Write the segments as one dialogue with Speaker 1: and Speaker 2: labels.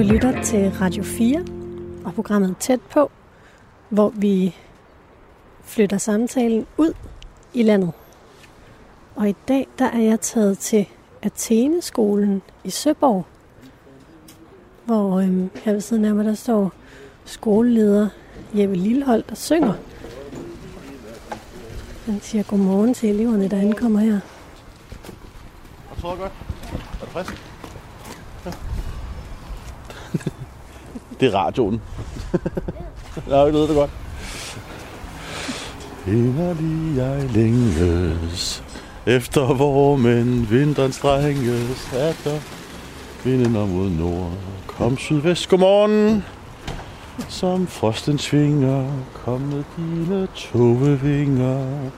Speaker 1: Du lytter til Radio 4 og programmet Tæt på, hvor vi flytter samtalen ud i landet. Og i dag der er jeg taget til Athene-skolen i Søborg, hvor øhm, her ved siden af mig der står skoleleder Jeppe Lillehold, der synger. Han siger godmorgen til eleverne, der ankommer her.
Speaker 2: Jeg tror godt. Er du frisk? Det er radioen. Nå, det lyder det godt. Inderlig jeg længes efter hvor men vinteren strænges er der vinden om mod nord. Kom sydvest, godmorgen. Som frosten svinger, kom med dine togevinger.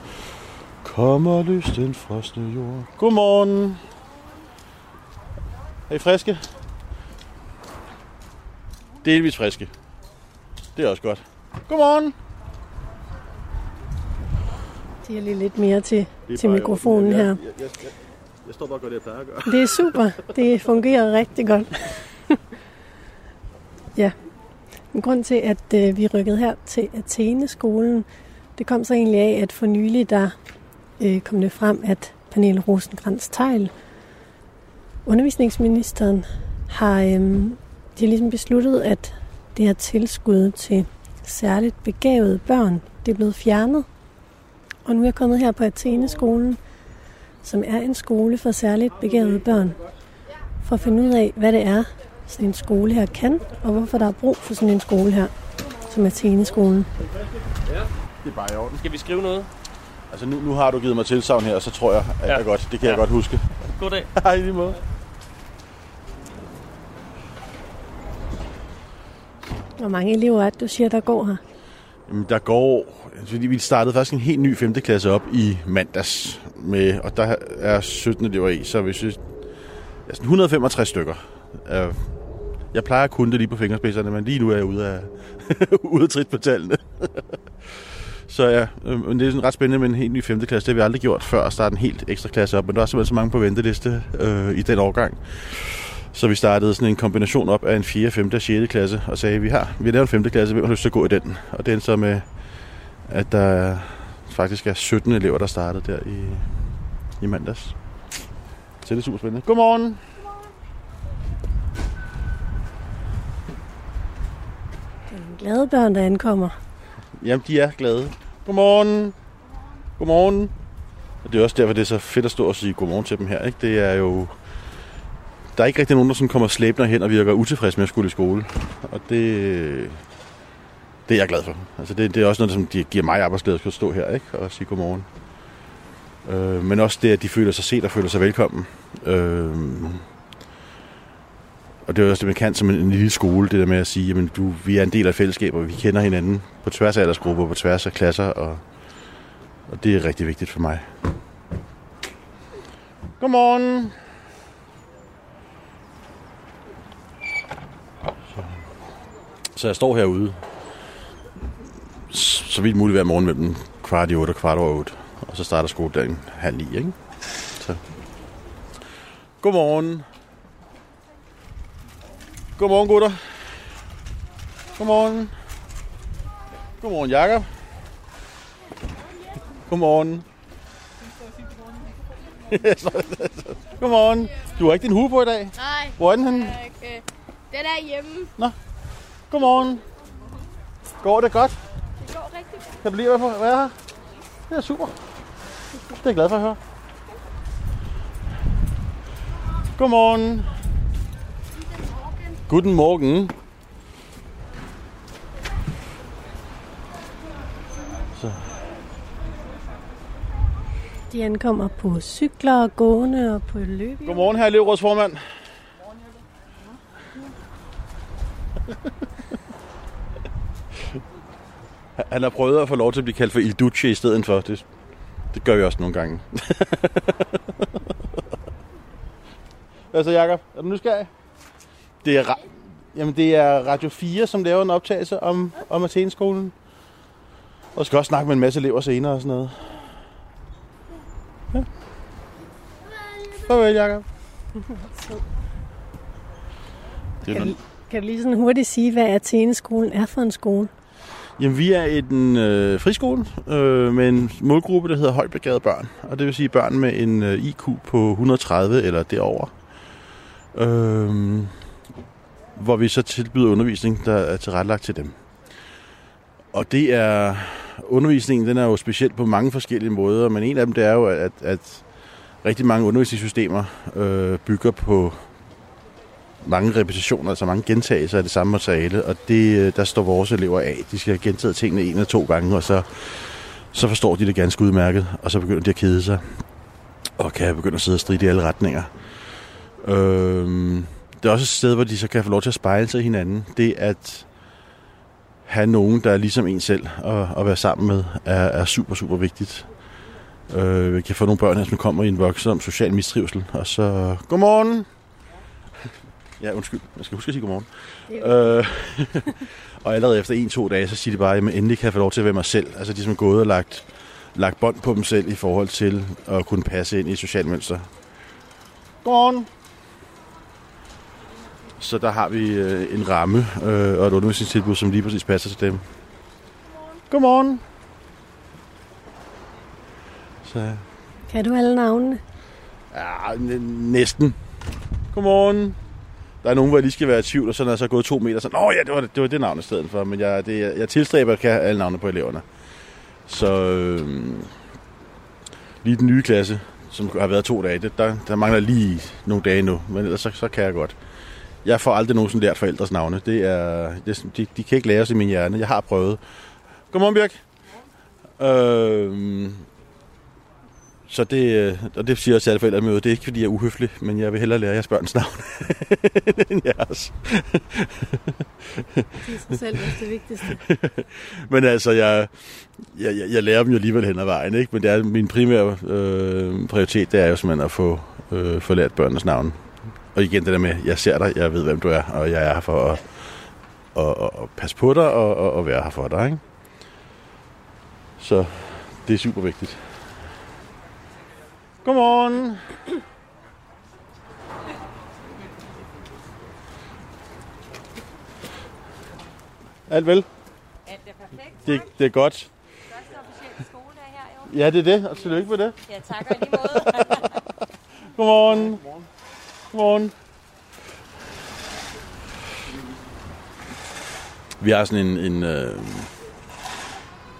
Speaker 2: Kom og løs den frosne jord. Godmorgen. Er I friske? Delvis friske. Det er også godt. Godmorgen.
Speaker 1: De er lige lidt mere til,
Speaker 2: Det
Speaker 1: til mikrofonen her.
Speaker 2: Jeg, jeg, jeg, jeg, står bare og gør det, jeg plejer at gøre.
Speaker 1: Det er super. Det fungerer rigtig godt. ja. En grund til, at øh, vi rykkede her til Athene-skolen, det kom så egentlig af, at for nylig der øh, kom det frem, at Pernille rosenkrantz teil undervisningsministeren, har, øh, de har ligesom besluttet, at det her tilskud til særligt begavede børn, det er blevet fjernet. Og nu er jeg kommet her på Athene-skolen, som er en skole for særligt begavede børn, for at finde ud af, hvad det er, sådan en skole her kan, og hvorfor der er brug for sådan en skole her, som Athene-skolen.
Speaker 2: Det er bare i orden.
Speaker 3: Skal vi skrive noget?
Speaker 2: Altså nu, nu har du givet mig tilsavn her, så tror jeg, at
Speaker 3: Ja.
Speaker 2: jeg godt. Det kan jeg
Speaker 3: Ja.
Speaker 2: godt huske.
Speaker 3: Goddag.
Speaker 2: Hej, i lige måde.
Speaker 1: Hvor mange elever er det, du siger, der går her?
Speaker 2: Jamen, der går... altså, Vi startede faktisk en helt ny 5. klasse op i mandags, med, og der er 17 elever i, så hvis vi... Altså 165 stykker. Jeg plejer at kunne det lige på fingerspidserne, men lige nu er jeg ude af, ude af trit på tallene. Så ja, øhm, men det er sådan ret spændende med en helt ny 5. klasse. Det har vi aldrig gjort før at starte en helt ekstra klasse op, men der er simpelthen så mange på venteliste øh, i den årgang. Så vi startede sådan en kombination op af en 4., 5. og 6. klasse, og sagde, vi har, vi har lavet en 5. klasse, hvem har lyst til at gå i den? Og det er så med, at der faktisk er 17 elever, der startede der i, i mandags. Så det er super spændende. Godmorgen!
Speaker 1: Det er glade børn, der ankommer.
Speaker 2: Jamen, de er glade. Godmorgen! Godmorgen! Og det er også derfor, det er så fedt at stå og sige godmorgen til dem her. Ikke? Det er jo... Der er ikke rigtig nogen, der sådan kommer slæbende hen og virker utilfreds med at skulle i skole. Og det, det er jeg glad for. Altså det, det er også noget, som de giver mig arbejdsglæde at stå her ikke? og sige godmorgen. Øh, men også det, at de føler sig set og føler sig velkommen. Øh, og det er også det, man kan som en, en lille skole, det der med at sige, jamen du, vi er en del af fællesskaber, og vi kender hinanden på tværs af aldersgrupper, på tværs af klasser, og, og det er rigtig vigtigt for mig. Godmorgen! Så jeg står herude, så vidt muligt hver morgen mellem kvart i otte og kvart over otte. Og så starter skoledagen halv ni, ikke? Så. Godmorgen. Godmorgen, gutter. Godmorgen. Godmorgen, Jakob. Godmorgen. Godmorgen. Du har ikke din hue på i dag.
Speaker 4: Nej,
Speaker 2: Hvor er den henne?
Speaker 4: okay. Den er hjemme.
Speaker 2: Godmorgen. Går det godt?
Speaker 4: Det går rigtig godt.
Speaker 2: Kan du lide at være være her? Det er super. Det er jeg glad for at høre. Godmorgen. Guten Morgen. Så.
Speaker 1: De ankommer på cykler og gående og på løb.
Speaker 2: Godmorgen, her elevrådsformand. Han har prøvet at få lov til at blive kaldt for Il Duce i stedet for. Det, det gør vi også nogle gange. Hvad så, Jacob? Er du nysgerrig? Det er, ra- jamen, det er Radio 4, som laver en optagelse om, om Athenskolen. Og skal også snakke med en masse elever senere og sådan noget. Ja. Farvel, Jacob. Det er
Speaker 1: Kan,
Speaker 2: noget-
Speaker 1: Kan du lige sådan hurtigt sige, hvad Atheneskolen er for en skole?
Speaker 2: Jamen, vi er en øh, friskole øh, med en målgruppe, der hedder højbegavede børn. Og det vil sige børn med en øh, IQ på 130 eller derover. Øh, hvor vi så tilbyder undervisning, der er tilrettelagt til dem. Og det er, undervisningen den er jo specielt på mange forskellige måder, men en af dem det er jo, at, at rigtig mange undervisningssystemer øh, bygger på mange repetitioner, altså mange gentagelser af det samme materiale, og det, øh, der står vores elever af. De skal have gentaget tingene en eller to gange, og så, så forstår de det ganske udmærket, og så begynder de at kede sig, og kan begynde at sidde og stride i alle retninger. Øhm, det er også et sted, hvor de så kan få lov til at spejle sig i hinanden. Det at have nogen, der er ligesom en selv at, at være sammen med, er, er super, super vigtigt. Øh, vi kan få nogle børn her, som kommer i en voksen social mistrivsel, og så, godmorgen! Ja, undskyld, jeg skal huske at sige godmorgen. Øh, og allerede efter en-to dage, så siger de bare, at endelig kan jeg få lov til at være mig selv. Altså de som er gået og lagt, lagt bånd på dem selv i forhold til at kunne passe ind i social mønster. Godmorgen! Så der har vi øh, en ramme øh, og et undervisningstilbud, som lige præcis passer til dem. Godmorgen.
Speaker 1: Så. Kan du alle navnene?
Speaker 2: Ja, næsten. Godmorgen. Der er nogen, hvor jeg lige skal være i tvivl, og så når jeg så er gået to meter, så Nå ja, det var det, det, var det navn i stedet for. Men jeg, det, jeg tilstræber at kan alle navne på eleverne. Så øh, lige den nye klasse, som har været to dage, det, der, der mangler lige nogle dage nu, men ellers så, så kan jeg godt. Jeg får aldrig nogensinde lært forældres navne. Det er, det, de, de kan ikke læres i min hjerne. Jeg har prøvet. Godmorgen, Birk. Øh, så det, øh, og det siger jeg til alle forældre med, det er ikke fordi jeg er uhøflig, men jeg vil hellere lære jeres børns navn end jeres.
Speaker 1: det er sig selv det vigtigste.
Speaker 2: men altså, jeg, jeg, jeg, lærer dem jo alligevel hen ad vejen, ikke? men det er min primære øh, prioritet, det er jo simpelthen at få, øh, få lært børnenes navn. Og igen det der med, jeg ser dig, jeg ved, hvem du er, og jeg er her for at, at, at, at passe på dig og, og at være her for dig. Ikke? Så det er super vigtigt. Godmorgen. Alt vel?
Speaker 3: Alt er perfekt,
Speaker 2: det, det er godt.
Speaker 3: Første officielle skoledag her,
Speaker 2: jo. Ja, det er det, og tillykke med det.
Speaker 3: Ja, tak og lige måde.
Speaker 2: Godmorgen. Godmorgen. Godmorgen. Vi har sådan en, en, øh,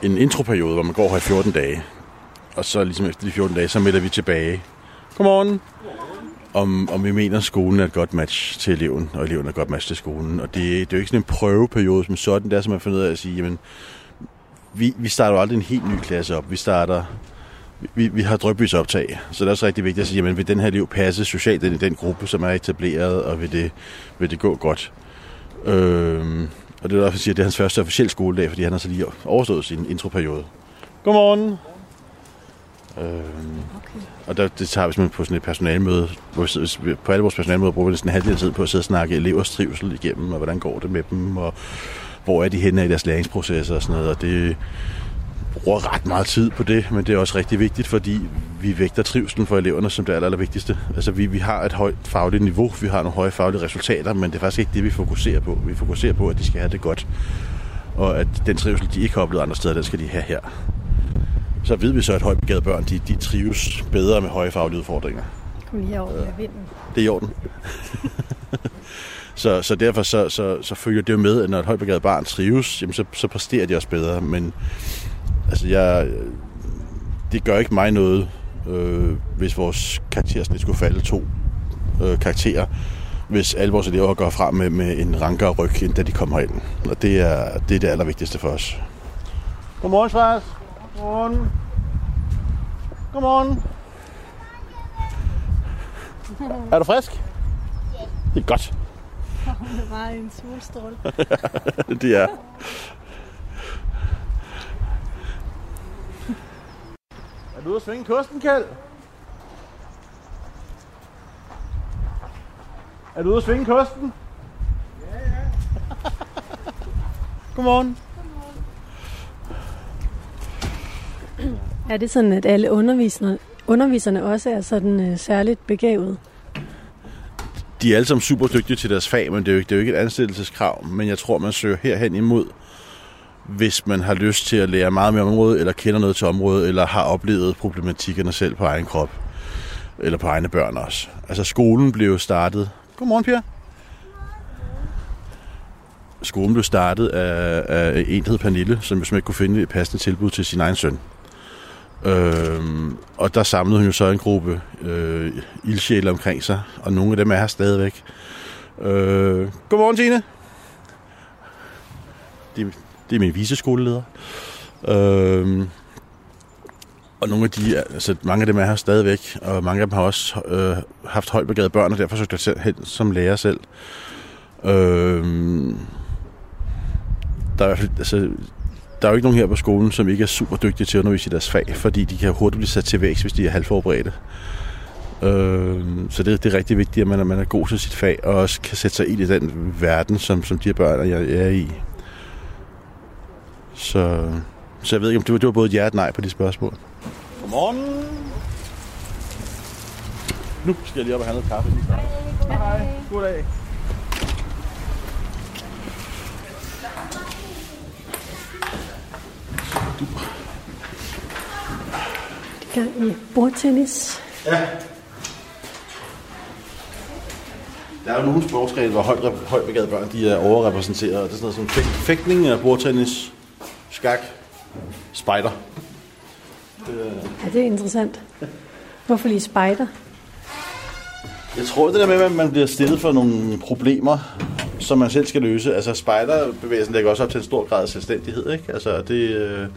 Speaker 2: en introperiode, hvor man går her i 14 dage. Og så ligesom efter de 14 dage, så melder vi tilbage. Godmorgen. Om, om vi mener, at skolen er et godt match til eleven, og eleven er et godt match til skolen. Og det, det er jo ikke sådan en prøveperiode som sådan, der som man finder ud af at sige, jamen, vi, vi starter jo aldrig en helt ny klasse op. Vi starter vi, vi har drøbysoptag, så det er også rigtig vigtigt at sige, jamen, vil den her liv passe socialt ind i den gruppe, som er etableret, og vil det, vil det gå godt? Øhm, og det er derfor, jeg siger, at det er hans første officielle skoledag, fordi han har så lige overstået sin introperiode. Godmorgen. Øhm, okay. Og der, det tager vi simpelthen på sådan et personalmøde. Hvor vi, på alle vores personalmøder bruger vi næsten en halvdel tid på at sidde og snakke elevers trivsel igennem, og hvordan går det med dem, og hvor er de henne i deres læringsprocesser og sådan noget. Og det, bruger ret meget tid på det, men det er også rigtig vigtigt, fordi vi vægter trivselen for eleverne som det aller, aller vigtigste. Altså vi, vi har et højt fagligt niveau, vi har nogle høje faglige resultater, men det er faktisk ikke det, vi fokuserer på. Vi fokuserer på, at de skal have det godt, og at den trivsel, de ikke har oplevet andre steder, den skal de have her. Så ved vi så, at højbegavede børn, de, de trives bedre med høje faglige udfordringer.
Speaker 1: Kom lige over med vinden.
Speaker 2: Det er i orden. så, så derfor så, så, så følger det jo med, at når et højbegavet barn trives, jamen så, så præsterer de også bedre. Men Altså, jeg, det gør ikke mig noget, øh, hvis vores karaktersnit skulle falde to øh, karakterer, hvis alle vores elever går frem med, med en rankere ryg, end da de kommer ind. Og det er det, er det allervigtigste for os. Godmorgen, Svars. Godmorgen. Godmorgen. Er du frisk? Ja. Det er godt.
Speaker 1: Det var en solstråle.
Speaker 2: det er. Er du ude at svinge kosten, Kjeld? Er du ude at svinge kosten? Ja, ja. Godmorgen.
Speaker 1: Er det sådan, at alle underviserne, underviserne også er sådan øh, særligt begavet?
Speaker 2: de er alle sammen super dygtige til deres fag, men det er jo ikke, det er jo ikke et ansættelseskrav. Men jeg tror, man søger herhen imod, hvis man har lyst til at lære meget mere om området, eller kender noget til området, eller har oplevet problematikkerne selv på egen krop, eller på egne børn også. Altså skolen blev jo startet... Godmorgen, Pia. Skolen blev startet af, af en, der hed Pernille, som jo ikke kunne finde et passende tilbud til sin egen søn. Øhm, og der samlede hun jo så en gruppe øh, ildsjæle omkring sig, og nogle af dem er her stadigvæk. Øh, godmorgen, Tine. Det, det er min viseskoleleder. Øh, og nogle af de, altså mange af dem er her stadigvæk, og mange af dem har også øh, haft højbegavede børn, og derfor søgte jeg hen som lærer selv. Øh, der er i hvert fald, altså, der er jo ikke nogen her på skolen, som ikke er super dygtige til at undervise i deres fag, fordi de kan hurtigt blive sat til vækst, hvis de er halvforberedte. Øh, så det, det er rigtig vigtigt, at man, at man er god til sit fag, og også kan sætte sig ind i den verden, som, som de her børn er, er i. Så, så jeg ved ikke, om det var, det var både ja og nej på de spørgsmål. Godmorgen. Nu skal jeg lige op og have noget kaffe. Hej. Hej. Goddag.
Speaker 1: Du. Gang i bordtennis.
Speaker 2: Ja. Der er jo nogle sportsgrene, hvor højt, højt begavede børn de er overrepræsenteret. Det er sådan noget som fægtning, bordtennis, skak, spider.
Speaker 1: Det er... Ja, det er interessant. Hvorfor lige spider?
Speaker 2: Jeg tror, det der med, at man bliver stillet for nogle problemer, som man selv skal løse. Altså, spejderbevægelsen lægger også op til en stor grad af selvstændighed, ikke? Altså, det... Øh...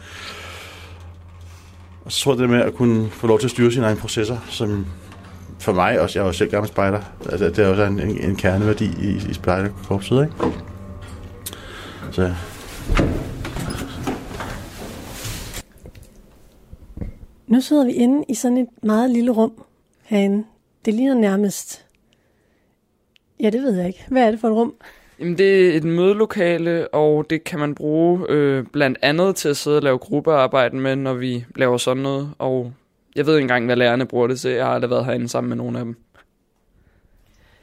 Speaker 2: Og så tror jeg, det med at kunne få lov til at styre sine egne processer, som for mig også, jeg er jo selv gammel spejder, altså, det er også en, en, en kerneværdi i, i spejderkorpset, ikke? Så
Speaker 1: Nu sidder vi inde i sådan et meget lille rum herinde. Det ligner nærmest... Ja, det ved jeg ikke. Hvad er det for et rum?
Speaker 5: Jamen, det er et mødelokale, og det kan man bruge øh, blandt andet til at sidde og lave gruppearbejde med, når vi laver sådan noget. Og jeg ved ikke engang, hvad lærerne bruger det til. Jeg har aldrig været herinde sammen med nogen af dem.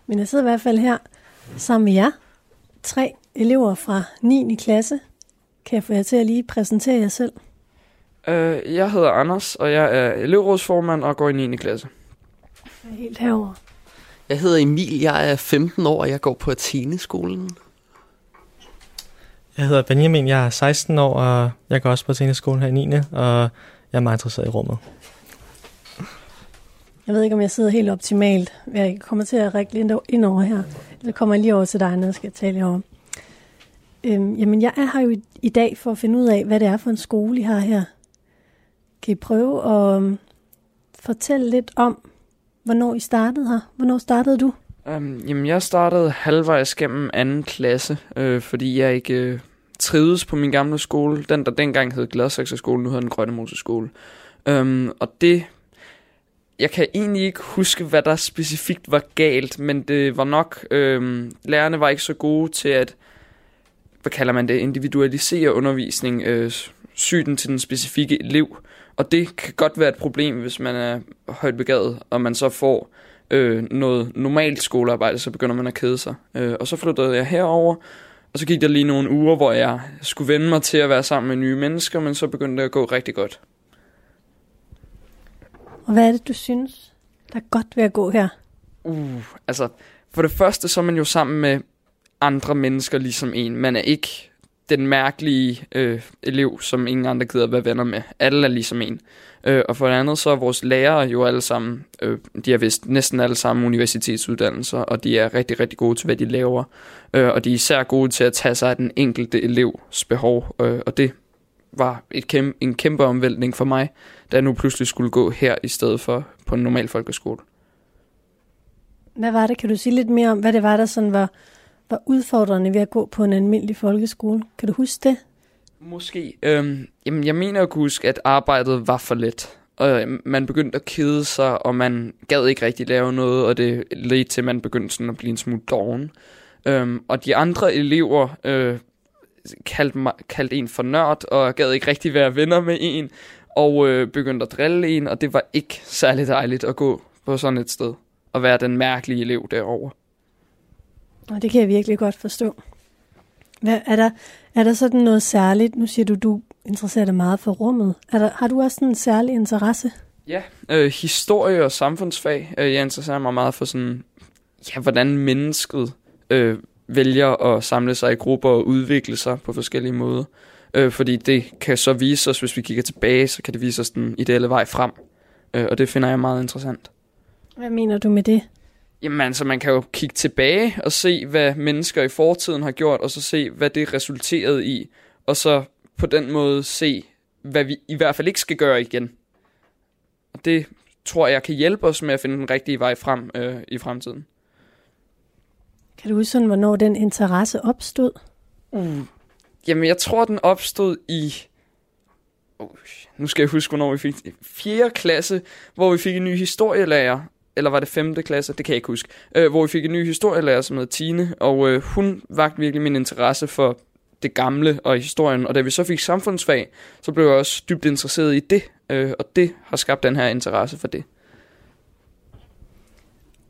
Speaker 1: Men jeg sidder i hvert fald her sammen med jer. Tre elever fra 9. klasse. Kan jeg få jer til at lige præsentere jer selv?
Speaker 5: Øh, jeg hedder Anders, og jeg er elevrådsformand og går i 9. klasse.
Speaker 1: Jeg er helt herover.
Speaker 6: Jeg hedder Emil, jeg er 15 år, og jeg går på Athene-skolen.
Speaker 7: Jeg hedder Benjamin, jeg er 16 år, og jeg går også på Athene-skolen her i 9. Og jeg er meget interesseret i rummet.
Speaker 1: Jeg ved ikke, om jeg sidder helt optimalt. Jeg kommer til at række lidt ind over her. Så kommer jeg lige over til dig, når jeg skal tale herovre. Øhm, jamen, jeg er her jo i, i dag for at finde ud af, hvad det er for en skole, I har her. Kan I prøve at um, fortælle lidt om, hvornår I startede her? Hvornår startede du?
Speaker 5: Um, jamen, jeg startede halvvejs gennem anden klasse, øh, fordi jeg ikke øh, trivedes på min gamle skole. Den, der dengang hed Gladsaxe skole, nu hedder den Grønne Moseskole. Um, øhm, og det... Jeg kan egentlig ikke huske, hvad der specifikt var galt, men det var nok... Øh, lærerne var ikke så gode til at... Hvad kalder man det? Individualisere undervisning. Øh, syden til den specifikke elev. Og det kan godt være et problem, hvis man er højt begavet, og man så får øh, noget normalt skolearbejde, så begynder man at kede sig. Øh, og så flyttede jeg herover, og så gik der lige nogle uger, hvor jeg skulle vende mig til at være sammen med nye mennesker, men så begyndte det at gå rigtig godt.
Speaker 1: Og hvad er det, du synes, der er godt ved at gå her?
Speaker 5: Uh, altså, for det første, så er man jo sammen med andre mennesker ligesom en. Man er ikke den mærkelige øh, elev, som ingen andre gider at være venner med. Alle er ligesom en. Øh, og for det andet, så er vores lærere jo alle sammen, øh, de har vist næsten alle sammen universitetsuddannelser, og de er rigtig, rigtig gode til, hvad de laver. Øh, og de er især gode til at tage sig af den enkelte elevs behov, øh, og det var et kæm- en kæmpe omvæltning for mig, da jeg nu pludselig skulle gå her i stedet for på en normal folkeskole.
Speaker 1: Hvad var det? Kan du sige lidt mere om, hvad det var, der sådan var var udfordrende ved at gå på en almindelig folkeskole. Kan du huske det?
Speaker 5: Måske. Øhm, jamen, jeg mener at kunne huske, at arbejdet var for let. Og øhm, man begyndte at kede sig, og man gad ikke rigtig lave noget, og det ledte til, at man begyndte sådan at blive en smule doven. Øhm, og de andre elever øh, kaldte, mig, kaldte en for nørd, og gad ikke rigtig være venner med en, og øh, begyndte at drille en, og det var ikke særlig dejligt at gå på sådan et sted, og være den mærkelige elev derovre.
Speaker 1: Og det kan jeg virkelig godt forstå. Hvad, er, der, er der sådan noget særligt? Nu siger du, du interesserer dig meget for rummet. Er der, har du også sådan en særlig interesse?
Speaker 5: Ja, øh, historie og samfundsfag. Øh, jeg interesserer mig meget for sådan, ja, hvordan mennesket øh, vælger at samle sig i grupper og udvikle sig på forskellige måder. Øh, fordi det kan så vise os, hvis vi kigger tilbage, så kan det vise os den ideelle vej frem. Øh, og det finder jeg meget interessant.
Speaker 1: Hvad mener du med det?
Speaker 5: Jamen altså, man kan jo kigge tilbage og se, hvad mennesker i fortiden har gjort, og så se, hvad det resulterede i, og så på den måde se, hvad vi i hvert fald ikke skal gøre igen. Og det tror jeg kan hjælpe os med at finde den rigtige vej frem øh, i fremtiden.
Speaker 1: Kan du huske hvornår den interesse opstod?
Speaker 5: Uh. Jamen, jeg tror, den opstod i... Uh, nu skal jeg huske, hvornår vi fik... 4. klasse, hvor vi fik en ny historielærer. Eller var det 5. klasse? Det kan jeg ikke huske. Uh, hvor vi fik en ny historielærer, som hed Tine. Og uh, hun vagt virkelig min interesse for det gamle og historien. Og da vi så fik samfundsfag, så blev jeg også dybt interesseret i det. Uh, og det har skabt den her interesse for det.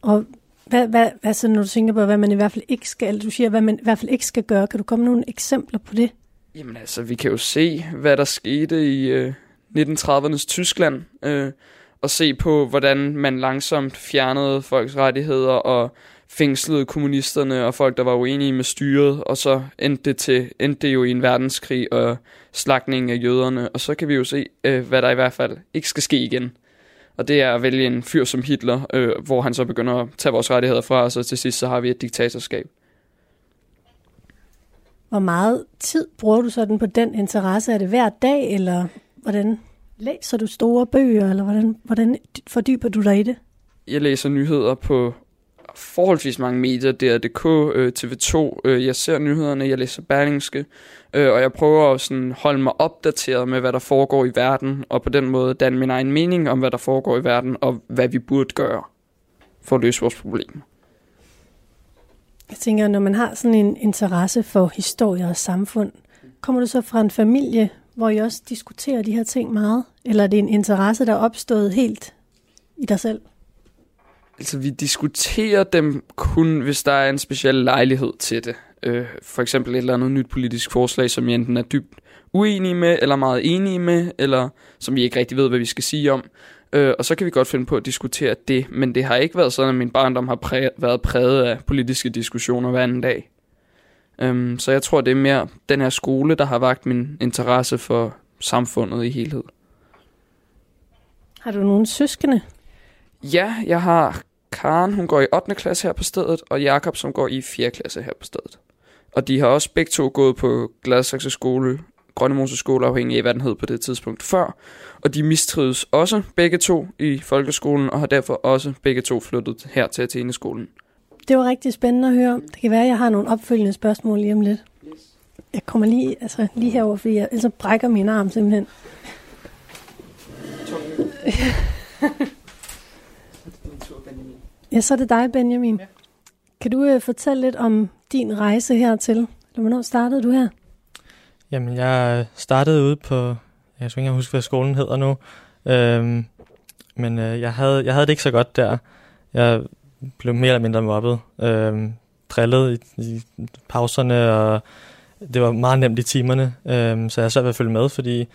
Speaker 1: Og hvad, hvad, hvad så, når du tænker på, hvad man i hvert fald ikke skal, du siger, hvad man i hvert fald ikke skal gøre, kan du komme nogle eksempler på det?
Speaker 5: Jamen altså, vi kan jo se, hvad der skete i øh, 1930'ernes Tyskland, øh, og se på, hvordan man langsomt fjernede folks rettigheder og fængslede kommunisterne og folk, der var uenige med styret, og så endte det, til, endte det jo i en verdenskrig og slagning af jøderne, og så kan vi jo se, øh, hvad der i hvert fald ikke skal ske igen. Og det er at vælge en fyr som Hitler, øh, hvor han så begynder at tage vores rettigheder fra os, og til sidst så har vi et diktatorskab.
Speaker 1: Hvor meget tid bruger du sådan på den interesse? Er det hver dag, eller hvordan læser du store bøger, eller hvordan, hvordan fordyber du dig i det?
Speaker 5: Jeg læser nyheder på forholdsvis mange medier, DR.dk, øh, TV2, øh, jeg ser nyhederne, jeg læser Berlingske, øh, og jeg prøver at sådan holde mig opdateret med, hvad der foregår i verden, og på den måde danne min egen mening om, hvad der foregår i verden, og hvad vi burde gøre for at løse vores problemer.
Speaker 1: Jeg tænker, når man har sådan en interesse for historie og samfund, kommer du så fra en familie, hvor I også diskuterer de her ting meget? Eller er det en interesse, der er opstået helt i dig selv?
Speaker 5: Altså, vi diskuterer dem kun, hvis der er en speciel lejlighed til det. Øh, for eksempel et eller andet nyt politisk forslag, som vi enten er dybt uenige med, eller meget enige med, eller som vi ikke rigtig ved, hvad vi skal sige om. Øh, og så kan vi godt finde på at diskutere det, men det har ikke været sådan, at min barndom har præ- været præget af politiske diskussioner hver anden dag. Um, så jeg tror, det er mere den her skole, der har vagt min interesse for samfundet i helhed.
Speaker 1: Har du nogen søskende?
Speaker 5: Ja, jeg har Karen, hun går i 8. klasse her på stedet, og Jakob, som går i 4. klasse her på stedet. Og de har også begge to gået på Gladsaxe skole, Grønnemose skole, afhængig af hvad den hed på det tidspunkt før. Og de mistrives også begge to i folkeskolen, og har derfor også begge to flyttet her til Athene-skolen.
Speaker 1: Det var rigtig spændende at høre. Det kan være, at jeg har nogle opfølgende spørgsmål lige om lidt. Jeg kommer lige, altså, lige herover, fordi jeg ellers brækker min arm simpelthen. Ja, så er det dig, Benjamin. Ja. Kan du uh, fortælle lidt om din rejse hertil? Eller hvornår startede du her?
Speaker 7: Jamen, jeg startede ude på, jeg skal ikke huske, hvad skolen hedder nu, øhm, men øh, jeg, havde, jeg havde det ikke så godt der. Jeg blev mere eller mindre mobbet, øhm, drillet i, i pauserne, og det var meget nemt i timerne, øhm, så jeg sad ved at følge med, fordi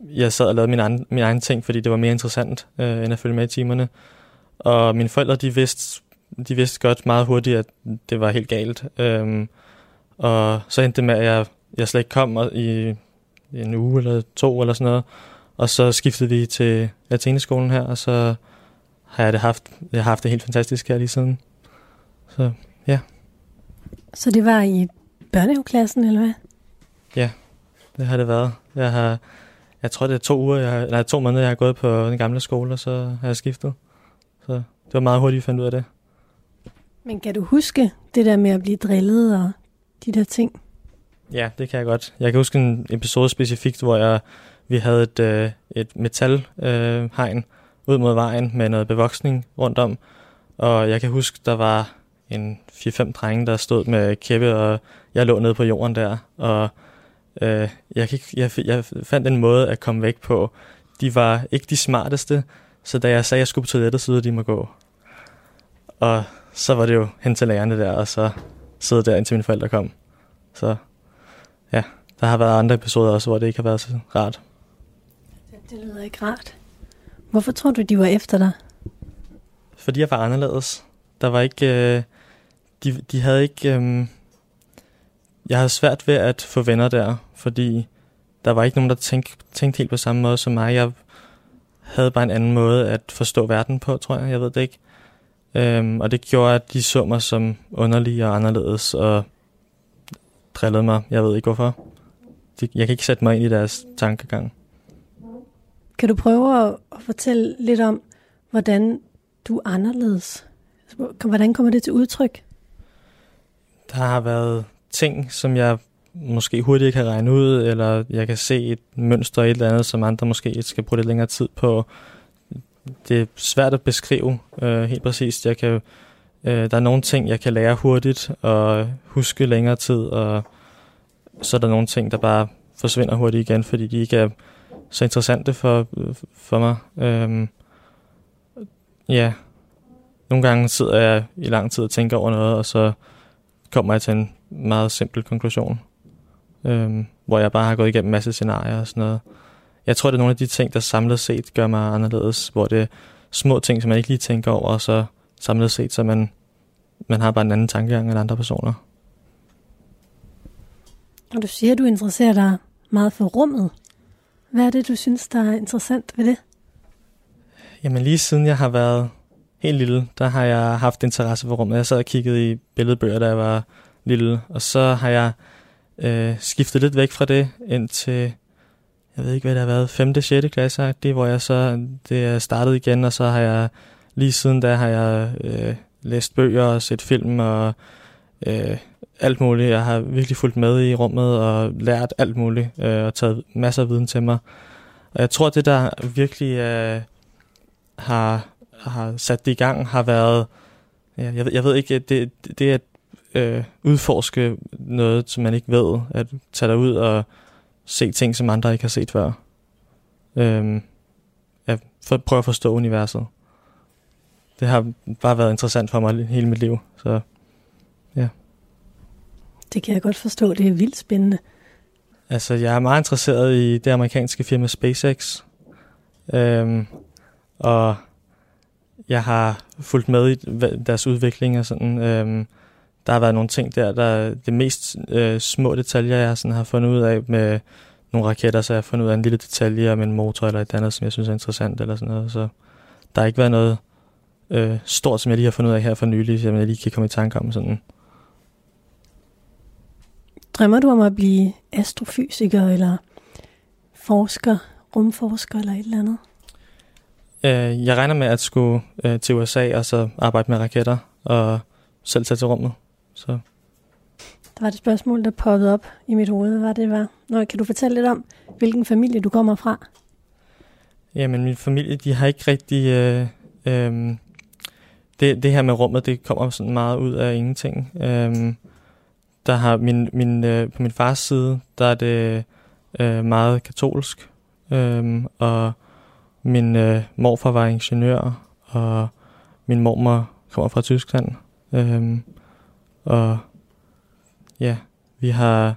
Speaker 7: jeg sad og lavede min egen, min egen ting, fordi det var mere interessant, øh, end at følge med i timerne. Og mine forældre, de vidste, de vidste godt meget hurtigt, at det var helt galt. Øhm, og så endte det med, at jeg, jeg slet ikke kom i en uge eller to eller sådan noget. Og så skiftede vi til Atheneskolen her, og så har jeg det haft, jeg har haft det helt fantastisk her lige siden. Så ja.
Speaker 1: Så det var i børnehaveklassen, eller hvad?
Speaker 7: Ja, det har det været. Jeg har, jeg tror det er to uger, jeg har, nej, to måneder, jeg har gået på den gamle skole, og så har jeg skiftet. Så det var meget hurtigt at finde ud af det.
Speaker 1: Men kan du huske det der med at blive drillet og de der ting?
Speaker 7: Ja, det kan jeg godt. Jeg kan huske en episode specifikt, hvor jeg, vi havde et, øh, et metalhegn øh, ud mod vejen med noget bevoksning rundt om. Og jeg kan huske, der var en 4-5 drenge, der stod med kæppe, og jeg lå nede på jorden der. Og øh, jeg, jeg, jeg, jeg fandt en måde at komme væk på. De var ikke de smarteste, så da jeg sagde, at jeg skulle på toilettet, så de må gå. Og så var det jo hen til lærerne der, og så sidde der, indtil mine forældre kom. Så ja, der har været andre episoder også, hvor det ikke har været så rart.
Speaker 1: Det lyder ikke rart. Hvorfor tror du, de var efter dig?
Speaker 7: Fordi jeg var anderledes. Der var ikke... Øh, de, de havde ikke... Øh, jeg havde svært ved at få venner der, fordi der var ikke nogen, der tænkte, tænkte helt på samme måde som mig. Jeg havde bare en anden måde at forstå verden på, tror jeg. Jeg ved det ikke. Øhm, og det gjorde, at de så mig som underlig og anderledes, og drillede mig. Jeg ved ikke hvorfor. De, jeg kan ikke sætte mig ind i deres tankegang.
Speaker 1: Kan du prøve at, at fortælle lidt om, hvordan du er anderledes? Altså, hvordan kommer det til udtryk?
Speaker 7: Der har været ting, som jeg måske hurtigt kan regne ud, eller jeg kan se et mønster i et eller andet, som andre måske skal bruge lidt længere tid på. Det er svært at beskrive øh, helt præcist. Jeg kan, øh, der er nogle ting, jeg kan lære hurtigt og huske længere tid, og så er der nogle ting, der bare forsvinder hurtigt igen, fordi de ikke er så interessante for, for mig. Øhm, ja, nogle gange sidder jeg i lang tid og tænker over noget, og så kommer jeg til en meget simpel konklusion, øhm, hvor jeg bare har gået igennem en masse scenarier og sådan noget. Jeg tror, det er nogle af de ting, der samlet set gør mig anderledes, hvor det er små ting, som man ikke lige tænker over, og så samlet set, så man, man har bare en anden tankegang end andre personer.
Speaker 1: Og du siger, at du interesserer dig meget for rummet. Hvad er det, du synes, der er interessant ved det?
Speaker 7: Jamen lige siden jeg har været helt lille, der har jeg haft interesse for rummet. Jeg sad og kiggede i billedbøger, da jeg var lille, og så har jeg øh, skiftet lidt væk fra det ind til, jeg ved ikke hvad det har været, 5. 6. klasse, det hvor jeg så det er startet igen, og så har jeg lige siden da har jeg øh, læst bøger og set film og øh, alt muligt. Jeg har virkelig fulgt med i rummet og lært alt muligt øh, og taget masser af viden til mig. Og jeg tror, det der virkelig øh, har, har sat det i gang, har været, ja, jeg, ved, jeg ved ikke, det, det er at øh, udforske noget, som man ikke ved, at tage dig ud og se ting, som andre ikke har set før. Øh, jeg for, prøver at forstå universet. Det har bare været interessant for mig hele mit liv, så ja.
Speaker 1: Det kan jeg godt forstå, det er vildt spændende.
Speaker 7: Altså, jeg er meget interesseret i det amerikanske firma SpaceX. Øhm, og jeg har fulgt med i deres udvikling og sådan. Øhm, der har været nogle ting der, der det mest øh, små detaljer, jeg sådan har fundet ud af med nogle raketter, så jeg har fundet ud af en lille detalje om en motor eller et andet, som jeg synes er interessant eller sådan noget. Så der har ikke været noget øh, stort, som jeg lige har fundet ud af her for nylig, som jeg lige kan komme i tanke om sådan.
Speaker 1: Drømmer du om at blive astrofysiker eller forsker, rumforsker eller et eller andet?
Speaker 7: Øh, jeg regner med at skulle øh, til USA og så arbejde med raketter og selv tage til rummet. Så.
Speaker 1: Der var et spørgsmål, der poppede op i mit hoved. Hvad det var? Nå, kan du fortælle lidt om, hvilken familie du kommer fra?
Speaker 7: Jamen, min familie, de har ikke rigtig... Øh, øh, det, det her med rummet, det kommer sådan meget ud af ingenting. Øh, der har min, min, øh, på min fars side, der er det øh, meget katolsk, øh, og min øh, morfar var ingeniør, og min mormor kommer fra Tyskland. Øh, og ja, vi har,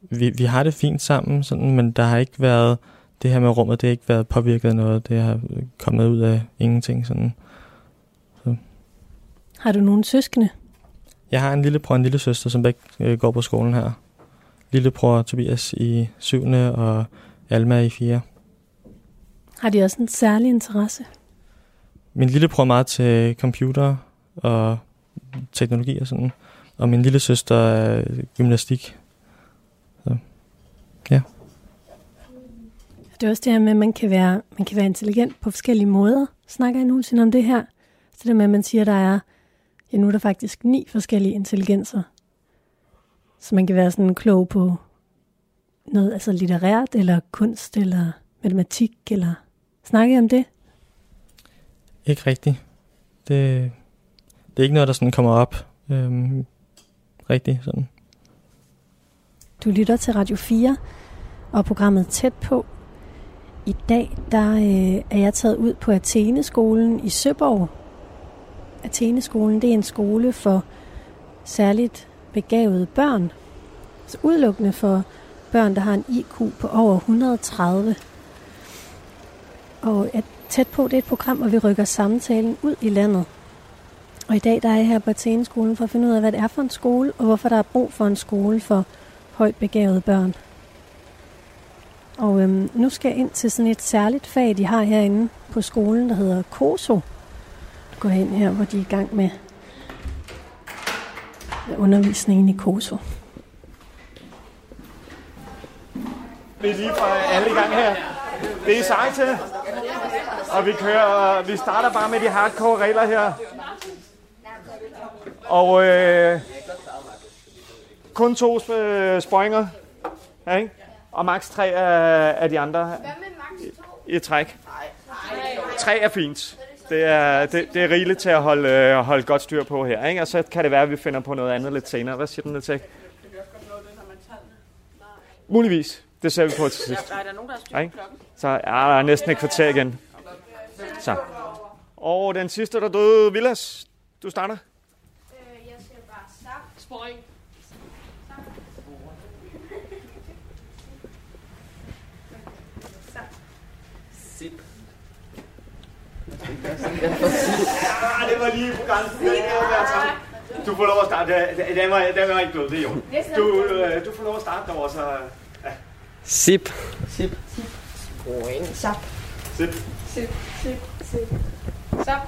Speaker 7: vi, vi har det fint sammen, sådan, men der har ikke været, det her med rummet, det har ikke været påvirket af noget, det har kommet ud af ingenting. Sådan. Så.
Speaker 1: Har du nogen søskende?
Speaker 7: Jeg har en lillebror og en lille søster, som begge øh, går på skolen her. Lillebror Tobias i 7. og Alma i 4.
Speaker 1: Har de også en særlig interesse?
Speaker 7: Min lillebror er meget til computer og teknologi og sådan. Og min lille søster er gymnastik. Så, ja.
Speaker 1: Det er også det her med, at man kan, være, man kan være intelligent på forskellige måder. Snakker jeg nogensinde om det her? Så det med, at man siger, at der er ja, nu er der faktisk ni forskellige intelligenser. Så man kan være sådan klog på noget altså litterært, eller kunst, eller matematik, eller snakke om det?
Speaker 7: Ikke rigtigt. Det, det er ikke noget, der sådan kommer op øhm, rigtigt sådan.
Speaker 1: Du lytter til Radio 4 og programmet Tæt på. I dag der øh, er jeg taget ud på Athene-skolen i Søborg, Atheneskolen, det er en skole for særligt begavede børn. Så udelukkende for børn, der har en IQ på over 130. Og at tæt på, det er et program, hvor vi rykker samtalen ud i landet. Og i dag der er jeg her på Atheneskolen for at finde ud af, hvad det er for en skole, og hvorfor der er brug for en skole for højt begavede børn. Og øhm, nu skal jeg ind til sådan et særligt fag, de har herinde på skolen, der hedder KOSO. Gå ind her, hvor de er i gang med undervisningen i KOSO.
Speaker 8: Vi er lige fra alle i gang her. Det er sej til. Og vi kører, vi starter bare med de hardcore regler her. Og øh, kun to øh, spøjninger. Ja, ikke? Og maks tre af, af de andre
Speaker 4: Hvad med max 2?
Speaker 8: i et træk. Tre er fint. Det er, det, det er rigeligt til at holde, øh, holde godt styr på her. Ikke? Og så kan det være, at vi finder på noget andet lidt senere. Hvad siger den lidt til? Muligvis. Det ser vi på til sidst.
Speaker 9: Der er der nogen, der har styr på klokken.
Speaker 8: Så er der næsten et kvarter igen. Så. Og den sidste, der døde, Villas. Du starter.
Speaker 4: Øh, jeg siger bare stop.
Speaker 9: Sporing.
Speaker 6: Sip.
Speaker 8: Ah, det var lige på grænsen. Du får lov at starte. Den- Den var, den var ikke død, det er jo. Du, øh, du får lov at starte derovre, så...
Speaker 6: Sip.
Speaker 8: Sip.
Speaker 4: Stop.
Speaker 8: Sip.
Speaker 4: Sip, sip, sip. Stop.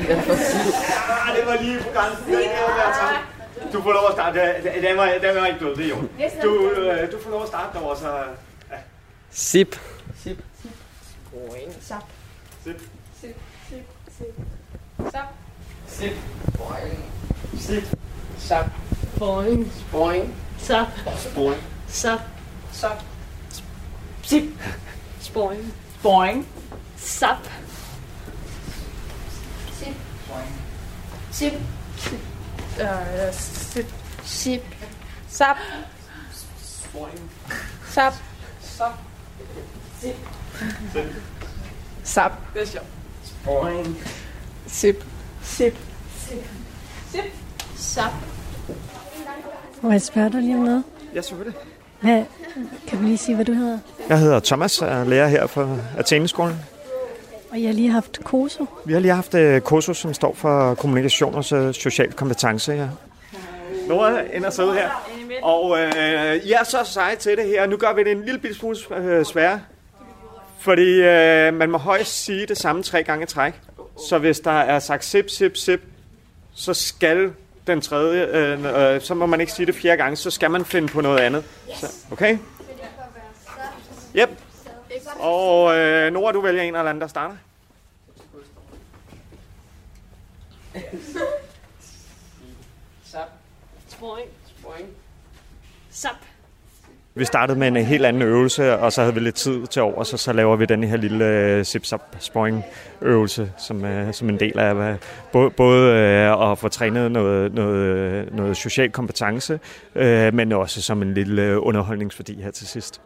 Speaker 8: Ah, det var lige på grænsen. Den var Du får lov at starte. Den- Den var, den var ikke død, det er jo. Du, øh, du får lov at starte derovre, så...
Speaker 6: Sip.
Speaker 4: Stop.
Speaker 8: Sip.
Speaker 4: Sip, sip, sip. Stop.
Speaker 8: Sip.
Speaker 4: Stop.
Speaker 8: Sporing.
Speaker 4: Stop.
Speaker 8: Sporing.
Speaker 4: Stop.
Speaker 9: Stop. Sip. Sporing. Sporing.
Speaker 4: Stop. Sip. Sip.
Speaker 9: Øh, sip.
Speaker 4: Sip.
Speaker 9: Sap.
Speaker 8: Sporing.
Speaker 9: Sap.
Speaker 8: Sap.
Speaker 9: Sip.
Speaker 8: Sap.
Speaker 9: Det er sjovt.
Speaker 8: Sporing.
Speaker 9: Sip. Sip.
Speaker 4: Sip. Stop.
Speaker 1: Må jeg spørge dig lige om noget?
Speaker 8: Ja, selvfølgelig.
Speaker 1: Hvad, kan du lige sige, hvad du hedder?
Speaker 8: Jeg hedder Thomas, og er lærer her på Atheneskolen.
Speaker 1: Og jeg har lige haft KOSO.
Speaker 8: Vi har lige haft uh, kursus, som står for kommunikation og så social kompetence. Ja. Nora ender så ud her. Og øh, I er så seje til det her. Nu gør vi det en lille smule øh, sværere. Fordi øh, man må højst sige det samme tre gange i træk. Så hvis der er sagt sip, sip, sip, så skal den tredje, øh, øh, så må man ikke sige det fjerde gange, så skal man finde på noget andet. Så, okay? Yep. Og øh, Nora, du vælger en eller anden, der starter.
Speaker 9: Sporing. Sporing. Sap.
Speaker 8: Vi startede med en øh, helt anden øvelse, og så havde vi lidt tid til over, så så laver vi den her lille øh, uh, zip zap spoing øvelse som, uh, som en del af uh, både, både uh, at få trænet noget, noget, noget social kompetence, uh, men også som en lille underholdningsværdi her til sidst.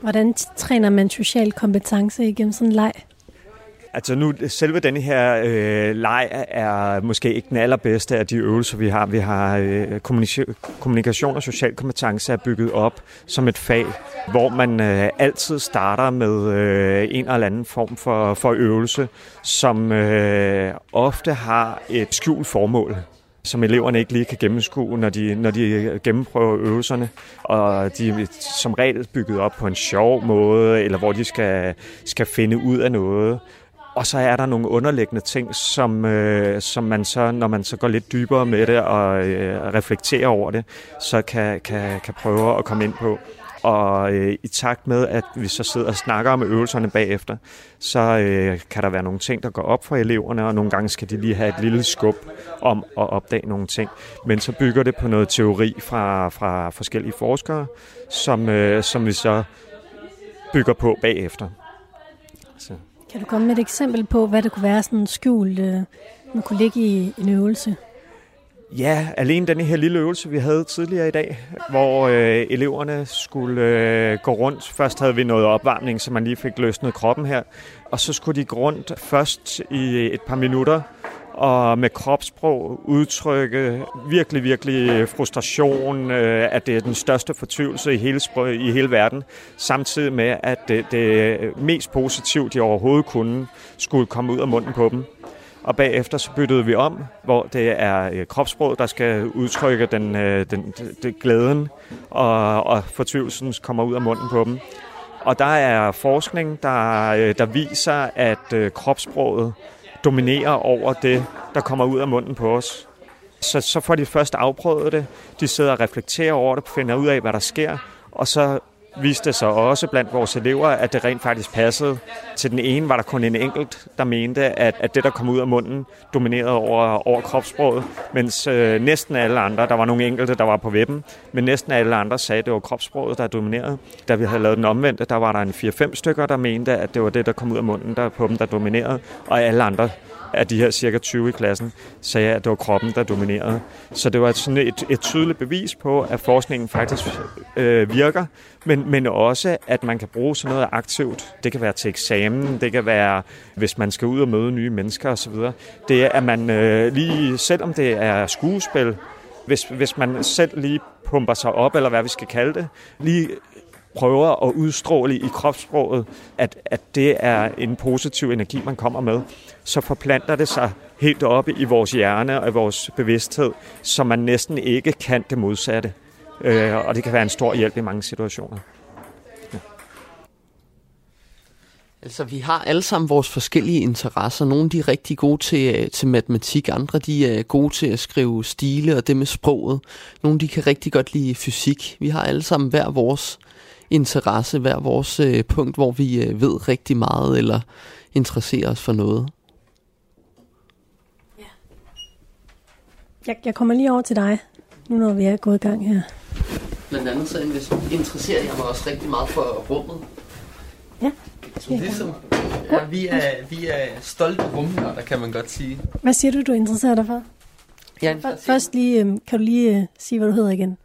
Speaker 1: Hvordan træner man social kompetence igennem sådan en leg?
Speaker 8: Altså nu, selve denne her øh, leg er måske ikke den allerbedste af de øvelser, vi har. Vi har øh, kommunikation og social kompetence er bygget op som et fag, hvor man øh, altid starter med øh, en eller anden form for, for øvelse, som øh, ofte har et skjult formål som eleverne ikke lige kan gennemskue, når de, når de øh, gennemprøver øvelserne. Og de er som regel bygget op på en sjov måde, eller hvor de skal, skal finde ud af noget. Og så er der nogle underliggende ting, som, øh, som man så, når man så går lidt dybere med det og øh, reflekterer over det, så kan, kan, kan prøve at komme ind på. Og øh, i takt med, at vi så sidder og snakker om øvelserne bagefter, så øh, kan der være nogle ting, der går op for eleverne, og nogle gange skal de lige have et lille skub om at opdage nogle ting. Men så bygger det på noget teori fra, fra forskellige forskere, som, øh, som vi så bygger på bagefter.
Speaker 1: Kan du komme med et eksempel på, hvad det kunne være sådan skjult, øh, man kunne ligge i en øvelse?
Speaker 8: Ja, alene den her lille øvelse, vi havde tidligere i dag, hvor øh, eleverne skulle øh, gå rundt. Først havde vi noget opvarmning, så man lige fik løsnet kroppen her. Og så skulle de gå rundt først i et par minutter og med kropssprog udtrykke virkelig, virkelig frustration, øh, at det er den største fortvivlelse i hele, i hele verden, samtidig med, at det, det mest positivt, de overhovedet kunne, skulle komme ud af munden på dem. Og bagefter så byttede vi om, hvor det er øh, kropssproget, der skal udtrykke den, øh, den, den glæden, og, og fortvivlelsen kommer ud af munden på dem. Og der er forskning, der, der viser, at kropssproget dominerer over det, der kommer ud af munden på os. Så, så får de først afprøvet det, de sidder og reflekterer over det, finder ud af, hvad der sker, og så viste det sig også blandt vores elever, at det rent faktisk passede. Til den ene var der kun en enkelt, der mente, at, at det, der kom ud af munden, dominerede over, over kropssproget, mens øh, næsten alle andre, der var nogle enkelte, der var på webben, men næsten alle andre sagde, at det var kropssproget, der dominerede. Da vi havde lavet den omvendte, der var der en 4-5 stykker, der mente, at det var det, der kom ud af munden der på dem, der dominerede, og alle andre af de her cirka 20 i klassen, sagde, at det var kroppen, der dominerede. Så det var sådan et, et tydeligt bevis på, at forskningen faktisk øh, virker, men, men også, at man kan bruge sådan noget aktivt. Det kan være til eksamen, det kan være, hvis man skal ud og møde nye mennesker osv. Det er, at man øh, lige, selvom det er skuespil, hvis, hvis man selv lige pumper sig op, eller hvad vi skal kalde det, lige prøver at udstråle i kropssproget, at, at det er en positiv energi, man kommer med, så forplanter det sig helt oppe i vores hjerne og i vores bevidsthed, så man næsten ikke kan det modsatte. Øh, og det kan være en stor hjælp i mange situationer.
Speaker 6: Altså, vi har alle sammen vores forskellige interesser. Nogle de er rigtig gode til, øh, til matematik, andre de er gode til at skrive stile og det med sproget. Nogle de kan rigtig godt lide fysik. Vi har alle sammen hver vores interesse, hver vores øh, punkt, hvor vi øh, ved rigtig meget eller interesserer os for noget.
Speaker 1: Jeg, jeg kommer lige over til dig, nu når vi er gået i gang her.
Speaker 6: Blandt andet så interesserer jeg mig også rigtig meget for rummet.
Speaker 1: Ja.
Speaker 6: Så ligesom, ja, vi, er, vi er stolte rumnørder, kan man godt sige.
Speaker 1: Hvad siger du, du interesserer dig for?
Speaker 6: Jeg,
Speaker 1: For, først lige, øhm, kan du lige øh, sige, hvad du hedder igen?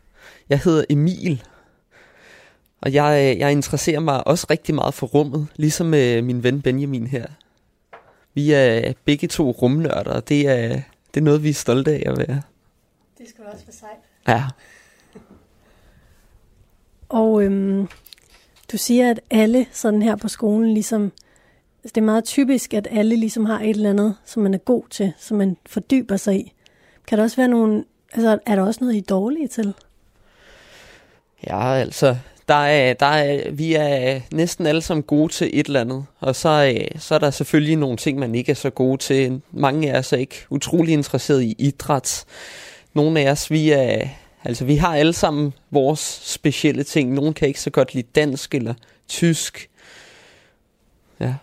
Speaker 6: jeg hedder Emil, og jeg, øh, jeg interesserer mig også rigtig meget for rummet, ligesom øh, min ven Benjamin her. Vi er begge to rumnørder, og det er, det er noget, vi er stolte af at være.
Speaker 1: Det skal også være sejt.
Speaker 6: Ja,
Speaker 1: Og øhm, du siger, at alle sådan her på skolen ligesom... Altså det er meget typisk, at alle ligesom har et eller andet, som man er god til, som man fordyber sig i. Kan der også være nogle... Altså, er der også noget, I er dårlige til?
Speaker 6: ja altså, der er, der er, vi er næsten alle sammen gode til et eller andet, og så, øh, så er der selvfølgelig nogle ting, man ikke er så gode til. Mange af os er ikke utrolig interesseret i idræt. Nogle af os, vi er, altså vi har alle sammen vores specielle ting. Nogle kan ikke så godt lide dansk eller tysk. Ja.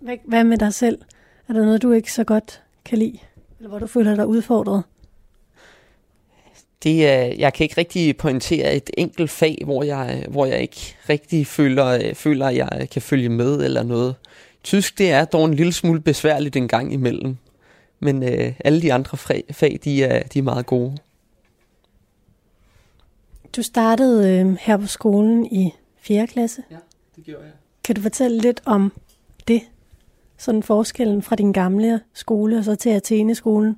Speaker 1: Hvad, hvad med dig selv? Er der noget, du ikke så godt kan lide? Eller hvor du føler dig udfordret?
Speaker 6: Det er, jeg kan ikke rigtig pointere et enkelt fag, hvor jeg, hvor jeg ikke rigtig føler, føler, at jeg kan følge med eller noget. Tysk, det er dog en lille smule besværligt en gang imellem. Men øh, alle de andre fag, fag de, er, de er meget gode.
Speaker 1: Du startede øh, her på skolen i 4. klasse.
Speaker 6: Ja, det gjorde jeg.
Speaker 1: Kan du fortælle lidt om det? Sådan forskellen fra din gamle skole og så til Athene-skolen?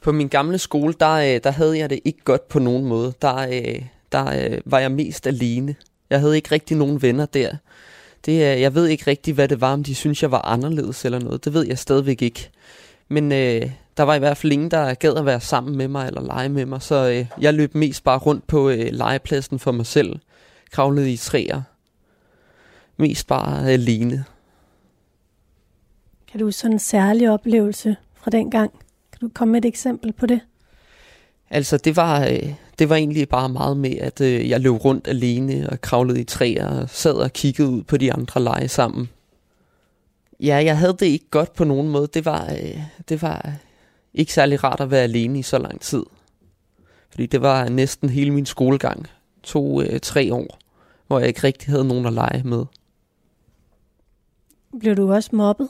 Speaker 6: På min gamle skole, der, øh, der havde jeg det ikke godt på nogen måde. Der, øh, der øh, var jeg mest alene. Jeg havde ikke rigtig nogen venner der. Det, jeg ved ikke rigtig, hvad det var, om de synes jeg var anderledes eller noget. Det ved jeg stadigvæk ikke. Men øh, der var i hvert fald ingen, der gad at være sammen med mig eller lege med mig. Så øh, jeg løb mest bare rundt på øh, legepladsen for mig selv. Kravlede i træer. Mest bare alene.
Speaker 1: Kan du huske sådan en særlig oplevelse fra den gang? Kan du komme med et eksempel på det?
Speaker 6: Altså, det var, øh, det var egentlig bare meget med, at øh, jeg løb rundt alene og kravlede i træer og sad og kiggede ud på de andre lege sammen. Ja, jeg havde det ikke godt på nogen måde. Det var, øh, det var ikke særlig rart at være alene i så lang tid. Fordi det var næsten hele min skolegang. To-tre år, hvor jeg ikke rigtig havde nogen at lege med.
Speaker 1: Blev du også mobbet?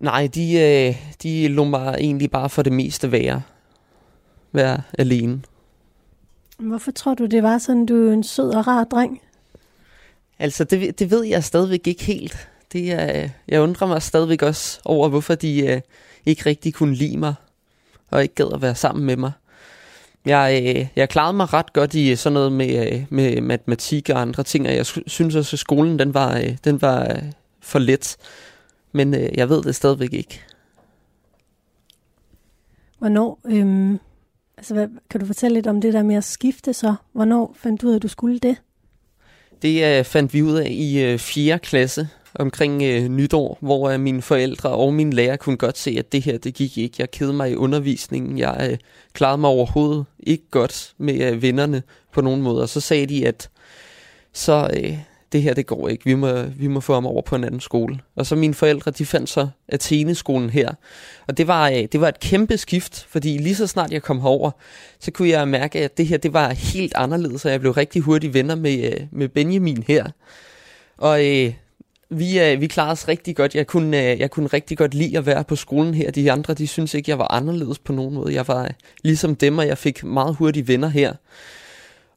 Speaker 6: Nej, de, øh, de lå mig egentlig bare for det meste være. Være alene.
Speaker 1: Hvorfor tror du, det var sådan, du er en sød og rar dreng?
Speaker 6: Altså, det, det ved jeg stadigvæk ikke helt. Det er, jeg undrer mig stadigvæk også over, hvorfor de øh, ikke rigtig kunne lide mig, og ikke gad at være sammen med mig. Jeg, øh, jeg klarede mig ret godt i sådan noget med, øh, med matematik og andre ting, og jeg sy- synes også, at skolen den var, øh, den var øh, for let. Men øh, jeg ved det stadigvæk ikke.
Speaker 1: Hvornår, øhm, altså hvad, kan du fortælle lidt om det der med at skifte så? Hvornår fandt du ud af, at du skulle det?
Speaker 6: Det øh, fandt vi ud af i øh, 4. klasse omkring øh, nytår, hvor øh, mine forældre og mine lærer kunne godt se, at det her, det gik ikke. Jeg kedede mig i undervisningen. Jeg øh, klarede mig overhovedet ikke godt med øh, vennerne på nogen måde. Og så sagde de, at så øh, det her, det går ikke. Vi må, vi må få ham over på en anden skole. Og så mine forældre, de fandt så Athene-skolen her. Og det var, øh, det var et kæmpe skift, fordi lige så snart jeg kom herover, så kunne jeg mærke, at det her, det var helt anderledes, og jeg blev rigtig hurtigt venner med, øh, med Benjamin her. Og øh, vi, øh, vi klarede os rigtig godt. Jeg kunne, øh, jeg kunne rigtig godt lide at være på skolen her. De andre, de synes ikke, jeg var anderledes på nogen måde. Jeg var øh, ligesom dem, og jeg fik meget hurtigt venner her.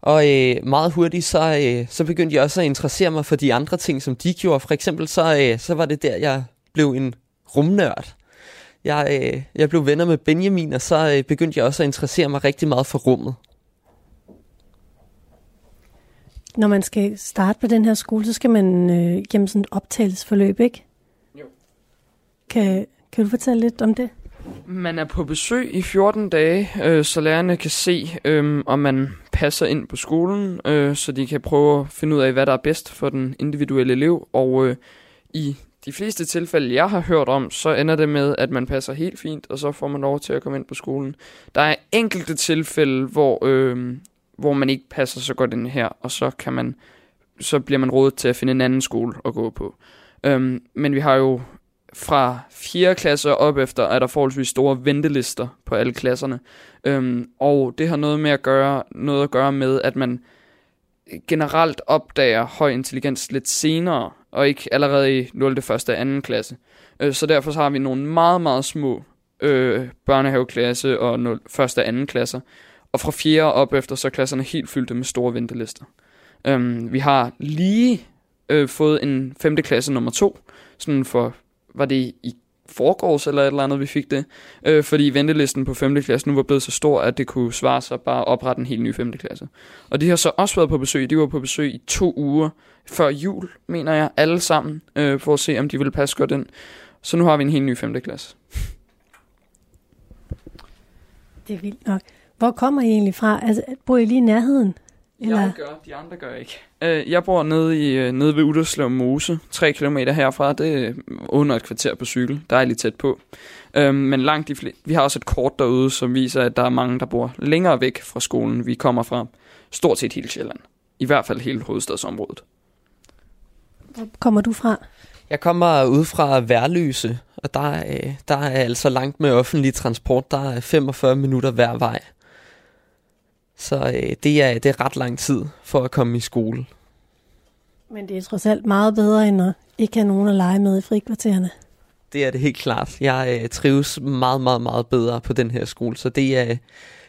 Speaker 6: Og øh, meget hurtigt, så, øh, så begyndte jeg også at interessere mig for de andre ting, som de gjorde. For eksempel, så, øh, så var det der, jeg blev en rumnørd. Jeg, øh, jeg blev venner med Benjamin, og så øh, begyndte jeg også at interessere mig rigtig meget for rummet.
Speaker 1: Når man skal starte på den her skole, så skal man øh, gennem sådan et optagelsesforløb, ikke?
Speaker 5: Jo.
Speaker 1: Kan, kan du fortælle lidt om det?
Speaker 5: Man er på besøg i 14 dage, øh, så lærerne kan se, øh, om man passer ind på skolen, øh, så de kan prøve at finde ud af, hvad der er bedst for den individuelle elev. Og øh, i de fleste tilfælde, jeg har hørt om, så ender det med, at man passer helt fint, og så får man lov til at komme ind på skolen. Der er enkelte tilfælde, hvor, øh, hvor man ikke passer så godt ind her, og så kan man så bliver man rådet til at finde en anden skole at gå på. Øhm, men vi har jo fra 4. klasse og op efter, er der forholdsvis store ventelister på alle klasserne. Øhm, og det har noget med at gøre, noget at gøre med, at man generelt opdager høj intelligens lidt senere, og ikke allerede i 0. 1. og 2. klasse. Øh, så derfor så har vi nogle meget, meget små øh, børnehaveklasse og 0, 1. og 2. klasser. Og fra 4. og op efter, så er klasserne helt fyldte med store ventelister. Øhm, vi har lige øh, fået en 5. klasse nummer 2, sådan for, var det i forgårs eller et eller andet, vi fik det, øh, fordi ventelisten på 5. klasse nu var blevet så stor, at det kunne svare sig bare at oprette en helt ny 5. klasse. Og de har så også været på besøg, de var på besøg i to uger før jul, mener jeg, alle sammen, øh, for at se, om de ville passe godt ind. Så nu har vi en helt ny 5. klasse.
Speaker 1: Det er vildt nok. Hvor kommer I egentlig fra? Altså, bor I lige i nærheden? Eller?
Speaker 5: Jeg gør, de andre gør ikke. Øh, jeg bor nede, i, øh, nede ved Udderslev Mose, 3 km herfra. Det er under et kvarter på cykel. Dejligt tæt på. Øh, men langt de flere. Vi har også et kort derude, som viser, at der er mange, der bor længere væk fra skolen. Vi kommer fra stort set hele Sjælland. I hvert fald hele hovedstadsområdet.
Speaker 1: Hvor kommer du fra?
Speaker 6: Jeg kommer ud fra Værløse, og der er, der er altså langt med offentlig transport. Der er 45 minutter hver vej. Så øh, det, er, det er ret lang tid for at komme i skole.
Speaker 1: Men det er trods alt meget bedre, end at ikke have nogen at lege med i frikvartererne.
Speaker 6: Det er det helt klart. Jeg øh, trives meget, meget, meget bedre på den her skole, så det er,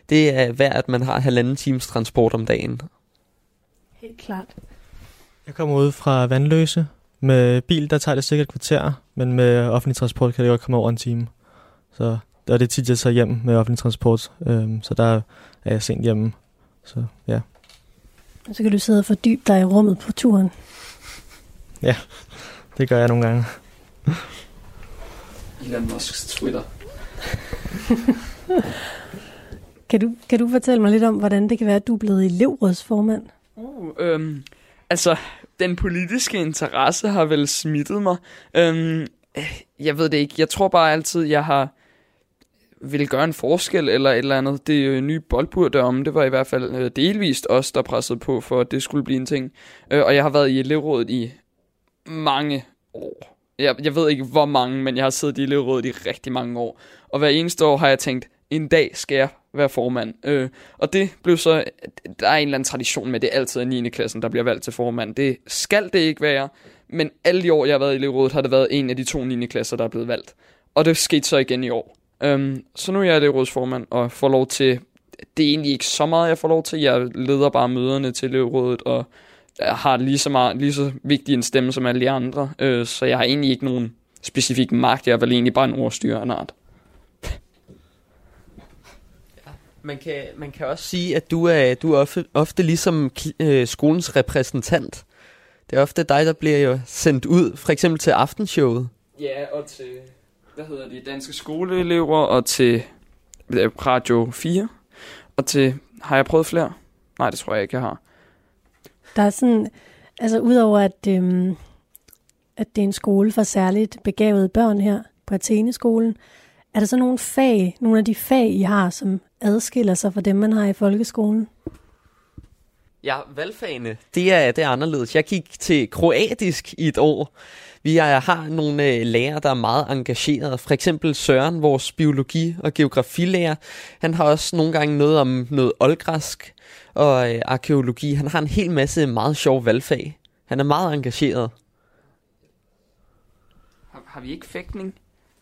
Speaker 6: det er værd, at man har halvanden times transport om dagen.
Speaker 1: Helt klart.
Speaker 7: Jeg kommer ud fra Vandløse. Med bil, der tager det sikkert et kvarter, men med offentlig transport kan det godt komme over en time. Så og det er tit, jeg tager hjem med offentlig transport, øhm, så der er jeg sent hjemme. Så ja.
Speaker 1: Og så kan du sidde og fordybe dig i rummet på turen.
Speaker 7: Ja, det gør jeg nogle gange.
Speaker 5: Elon Musks Twitter.
Speaker 1: Kan du, kan du fortælle mig lidt om, hvordan det kan være, at du er blevet elevrådsformand?
Speaker 5: Uh, øhm, altså, den politiske interesse har vel smittet mig. Øhm, jeg ved det ikke. Jeg tror bare altid, jeg har vil gøre en forskel eller et eller andet. Det øh, nye boldbur derom, det var i hvert fald øh, delvist os, der pressede på for, at det skulle blive en ting. Øh, og jeg har været i elevrådet i mange år. Jeg, jeg ved ikke hvor mange, men jeg har siddet i elevrådet i rigtig mange år. Og hver eneste år har jeg tænkt, en dag skal jeg være formand. Øh, og det blev så, der er en eller anden tradition med, det er altid 9. klassen, der bliver valgt til formand. Det skal det ikke være, men alle de år, jeg har været i elevrådet, har det været en af de to 9. klasser, der er blevet valgt. Og det skete så igen i år. Um, så nu er jeg elevrådsformand og får lov til, det er egentlig ikke så meget, jeg får lov til. Jeg leder bare møderne til elevrådet og har lige så, meget, lige så vigtig en stemme som alle de andre. Øh, så jeg har egentlig ikke nogen specifik magt. Jeg er vel egentlig bare en ordstyrer af en art.
Speaker 6: Man kan, man kan også sige, at du er, du er ofte, ofte ligesom øh, skolens repræsentant. Det er ofte dig, der bliver jo sendt ud, for eksempel til aftenshowet.
Speaker 5: Ja, og til, hvad hedder de, danske skoleelever, og til Radio 4, og til, har jeg prøvet flere? Nej, det tror jeg ikke, jeg har.
Speaker 1: Der er sådan, altså udover at, øhm, at det er en skole for særligt begavede børn her på Athene-skolen, er der så nogle fag, nogle af de fag, I har, som adskiller sig fra dem, man har i folkeskolen?
Speaker 6: Ja, valgfagene, det er, det er anderledes. Jeg gik til kroatisk i et år. Vi er, har nogle øh, lærere, der er meget engagerede. For eksempel Søren, vores biologi- og geografilærer. Han har også nogle gange noget om noget oldgræsk og øh, arkeologi. Han har en hel masse meget sjove valgfag. Han er meget engageret.
Speaker 5: Har, har vi ikke fægtning?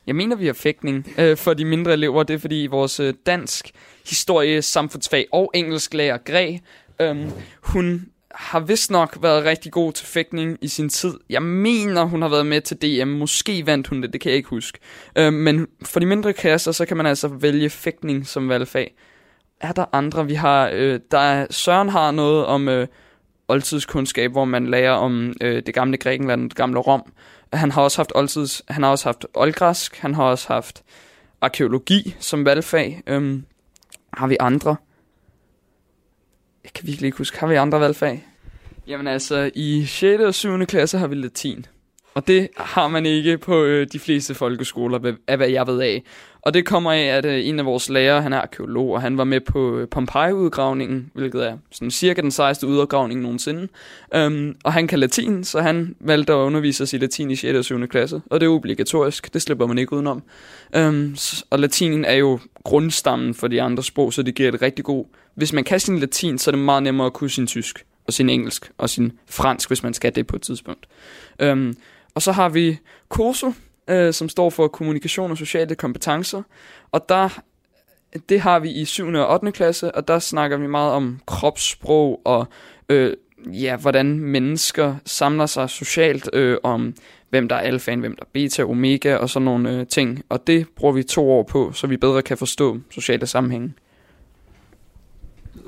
Speaker 5: Jeg mener, vi har fægtning øh, for de mindre elever. Det er fordi vores øh, dansk, historie, samfundsfag og engelsk lærer Græ, øh, hun har vist nok været rigtig god til fægtning i sin tid. Jeg mener, hun har været med til DM. Måske vandt hun det, det kan jeg ikke huske. Øh, men for de mindre klasser, så kan man altså vælge fægtning som valgfag. Er der andre? Vi har, øh, der er, Søren har noget om øh, oldtidskundskab, hvor man lærer om øh, det gamle Grækenland, det gamle Rom. Han har også haft oldtids, han har også haft oldgræsk, han har også haft arkeologi som valgfag. Øh, har vi andre? Jeg kan virkelig ikke huske, har vi andre valgfag? Jamen altså, i 6. og 7. klasse har vi latin. Og det har man ikke på øh, de fleste folkeskoler, af hvad jeg ved af. Og det kommer af, at øh, en af vores lærere, han er arkeolog, og han var med på øh, Pompeji-udgravningen, hvilket er sådan cirka den sejeste udgravning nogensinde. Um, og han kan latin, så han valgte at undervise os i latin i 6. og 7. klasse. Og det er obligatorisk, det slipper man ikke udenom. Um, og latin er jo grundstammen for de andre sprog, så det giver et rigtig god... Hvis man kan sin latin, så er det meget nemmere at kunne sin tysk, og sin engelsk, og sin fransk, hvis man skal det på et tidspunkt. Um, og så har vi KOSO, øh, som står for Kommunikation og Sociale Kompetencer. Og der, det har vi i 7. og 8. klasse, og der snakker vi meget om kropssprog og øh, ja, hvordan mennesker samler sig socialt, øh, om hvem der er alfa, hvem der er beta, omega og sådan nogle øh, ting. Og det bruger vi to år på, så vi bedre kan forstå sociale sammenhænge.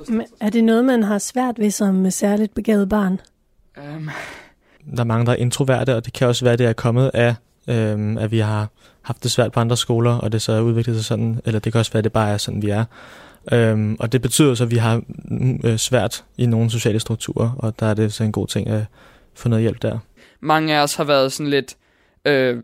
Speaker 1: Men Er det noget, man har svært ved som særligt begavet barn?
Speaker 5: Um,
Speaker 7: Der er mange, der er introverte, og det kan også være, det er kommet af, øhm, at vi har haft det svært på andre skoler, og det så er udviklet sig sådan, eller det kan også være, at det bare er sådan, vi er. Øhm, og det betyder så, at vi har mm, øh, svært i nogle sociale strukturer, og der er det så en god ting at få noget hjælp der.
Speaker 5: mange af os har været sådan lidt øh,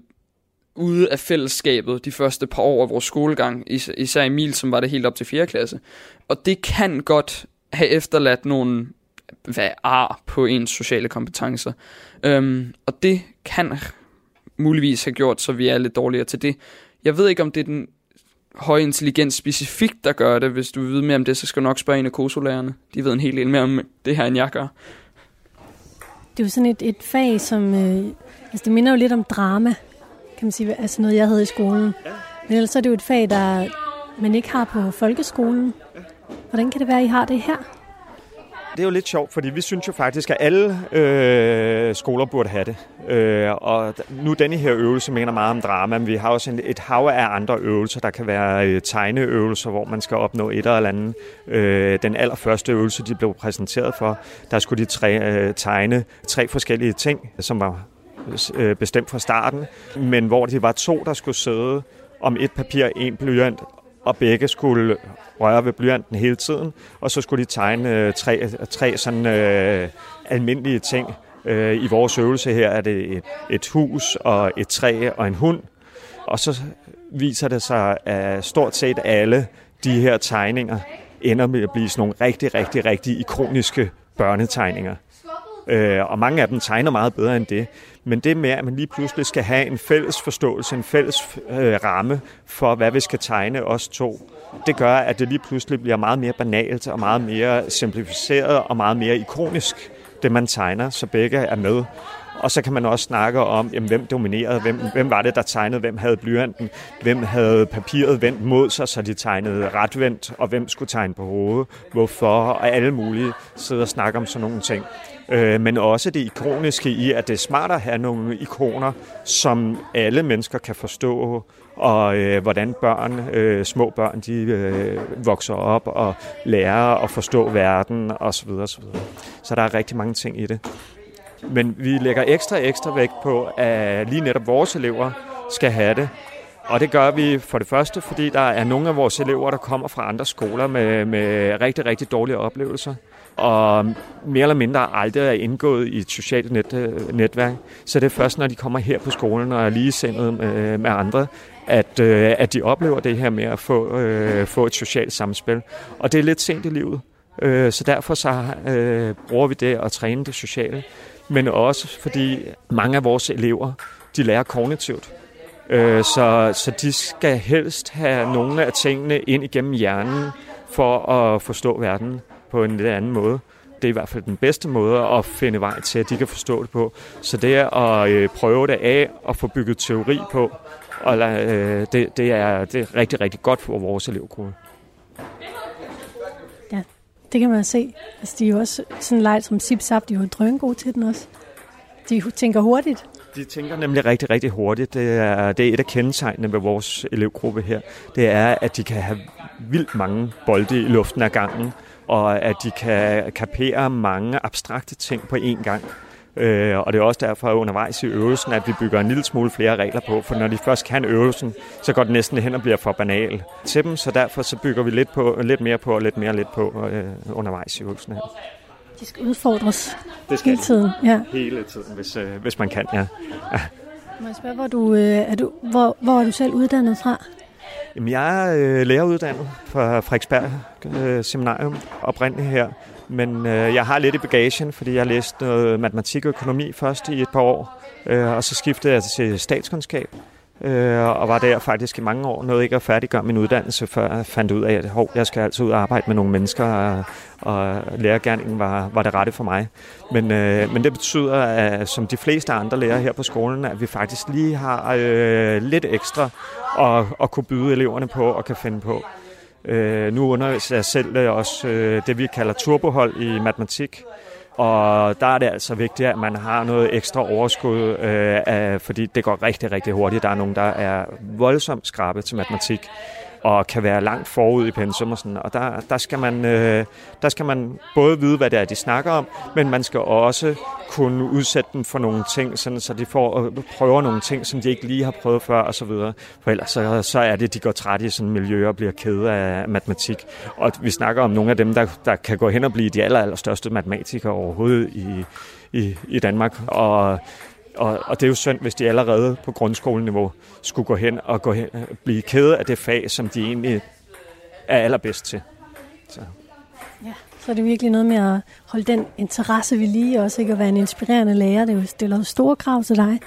Speaker 5: ude af fællesskabet de første par år af vores skolegang, is- især Emil, som var det helt op til 4. klasse. Og det kan godt have efterladt nogle hvad ar på ens sociale kompetencer. Øhm, og det kan muligvis have gjort, så vi er lidt dårligere til det. Jeg ved ikke, om det er den høje intelligens specifikt, der gør det. Hvis du vil vide mere om det, så skal du nok spørge en af kosolærerne. De ved en hel del mere om det her, end jeg gør.
Speaker 1: Det er jo sådan et, et fag, som... Øh, altså det minder jo lidt om drama, kan man sige. Altså noget, jeg havde i skolen. Men ellers er det jo et fag, der man ikke har på folkeskolen. Hvordan kan det være, at I har det her?
Speaker 8: Det er jo lidt sjovt, fordi vi synes jo faktisk, at alle øh, skoler burde have det. Øh, og nu denne her øvelse mener meget om drama, men vi har også en, et hav af andre øvelser. Der kan være øh, tegneøvelser, hvor man skal opnå et eller andet. Øh, den allerførste øvelse, de blev præsenteret for, der skulle de tre, øh, tegne tre forskellige ting, som var øh, bestemt fra starten, men hvor de var to, der skulle sidde om et papir, en blyant, og begge skulle røre ved blyanten hele tiden, og så skulle de tegne øh, tre, tre sådan øh, almindelige ting. Øh, I vores øvelse her er det et, et hus og et træ og en hund, og så viser det sig, at stort set alle de her tegninger ender med at blive sådan nogle rigtig, rigtig, rigtig ikoniske børnetegninger. Øh, og mange af dem tegner meget bedre end det. Men det med, at man lige pludselig skal have en fælles forståelse, en fælles øh, ramme for, hvad vi skal tegne os to, det gør, at det lige pludselig bliver meget mere banalt og meget mere simplificeret og meget mere ikonisk, det man tegner, så begge er med. Og så kan man også snakke om, jamen, hvem dominerede, hvem, hvem var det, der tegnede, hvem havde blyanten, hvem havde papiret vendt mod sig, så de tegnede retvendt, og hvem skulle tegne på hovedet, hvorfor, og alle mulige sidder og snakker om sådan nogle ting øh, men også det ikoniske i, at det er smart at have nogle ikoner, som alle mennesker kan forstå, og øh, hvordan børn, øh, små børn, de øh, vokser op og lærer at forstå verden osv. osv. Så der er rigtig mange ting i det. Men vi lægger ekstra ekstra vægt på, at lige netop vores elever skal have det. Og det gør vi for det første, fordi der er nogle af vores elever, der kommer fra andre skoler med, med rigtig, rigtig dårlige oplevelser og mere eller mindre aldrig er indgået i et socialt net, øh, netværk. Så det er først, når de kommer her på skolen og er ligesindet med, øh, med andre, at, øh, at de oplever det her med at få, øh, få et socialt samspil. Og det er lidt sent i livet, øh, så derfor så øh, bruger vi det at træne det sociale. Men også fordi mange af vores elever, de lærer kognitivt. Øh, så, så de skal helst have nogle af tingene ind igennem hjernen for at forstå verden på en lidt anden måde. Det er i hvert fald den bedste måde at finde vej til, at de kan forstå det på. Så det er at øh, prøve det af og få bygget teori på, og øh, det, det, er, det er rigtig, rigtig godt for vores elevgruppe.
Speaker 1: Ja, det kan man se. Altså, de er jo også sådan leg som Zip de er jo drøn gode til den også. De tænker hurtigt.
Speaker 8: De tænker nemlig rigtig, rigtig hurtigt. Det er, det er et af kendetegnene ved vores elevgruppe her. Det er, at de kan have vildt mange bolde i luften af gangen, og at de kan kapere mange abstrakte ting på én gang. Øh, og det er også derfor undervejs i øvelsen, at vi bygger en lille smule flere regler på, for når de først kan øvelsen, så går det næsten hen og bliver for banal til dem, så derfor så bygger vi lidt, på, lidt mere på og lidt mere lidt på øh, undervejs i øvelsen her.
Speaker 1: De skal udfordres
Speaker 8: det skal
Speaker 1: hele tiden. Ja.
Speaker 8: Hele tiden, hvis, øh, hvis man kan, ja. ja.
Speaker 1: Må jeg spørge, hvor, du, øh, er du, hvor, hvor er du selv uddannet fra?
Speaker 8: Jamen, jeg er øh, læreruddannet fra Frederiksberg øh, Seminarium oprindeligt her. Men øh, jeg har lidt i bagagen, fordi jeg har læst noget matematik og økonomi først i et par år. Øh, og så skiftede jeg til statskundskab. Øh, og var der faktisk i mange år. Nåede ikke at færdiggøre min uddannelse, før jeg fandt ud af, at hov, jeg skal altså ud og arbejde med nogle mennesker, øh, og, og lærergærningen var, var det rette for mig. Men, øh, men det betyder, at som de fleste andre lærere her på skolen, at vi faktisk lige har øh, lidt ekstra at, at kunne byde eleverne på og kan finde på. Øh, nu underviser jeg selv øh, også øh, det, vi kalder turbohold i matematik. Og der er det altså vigtigt, at man har noget ekstra overskud, øh, af, fordi det går rigtig, rigtig hurtigt. Der er nogen, der er voldsomt skrabe til matematik og kan være langt forud i pensum og sådan. Og der, der, skal man, øh, der skal man både vide, hvad det er, de snakker om, men man skal også kunne udsætte dem for nogle ting, sådan, så de får øh, prøver nogle ting, som de ikke lige har prøvet før og så videre. For ellers så, så er det, de går træt i sådan miljø og bliver kede af matematik. Og vi snakker om nogle af dem, der, der kan gå hen og blive de aller, allerstørste matematikere overhovedet i, i, i Danmark. Og og, og det er jo synd, hvis de allerede på grundskoleniveau skulle gå hen og gå hen, blive kede af det fag, som de egentlig er allerbedst til. Så.
Speaker 1: Ja, så er det virkelig noget med at holde den interesse ved lige, også ikke at være en inspirerende lærer. Det stiller jo store krav til dig.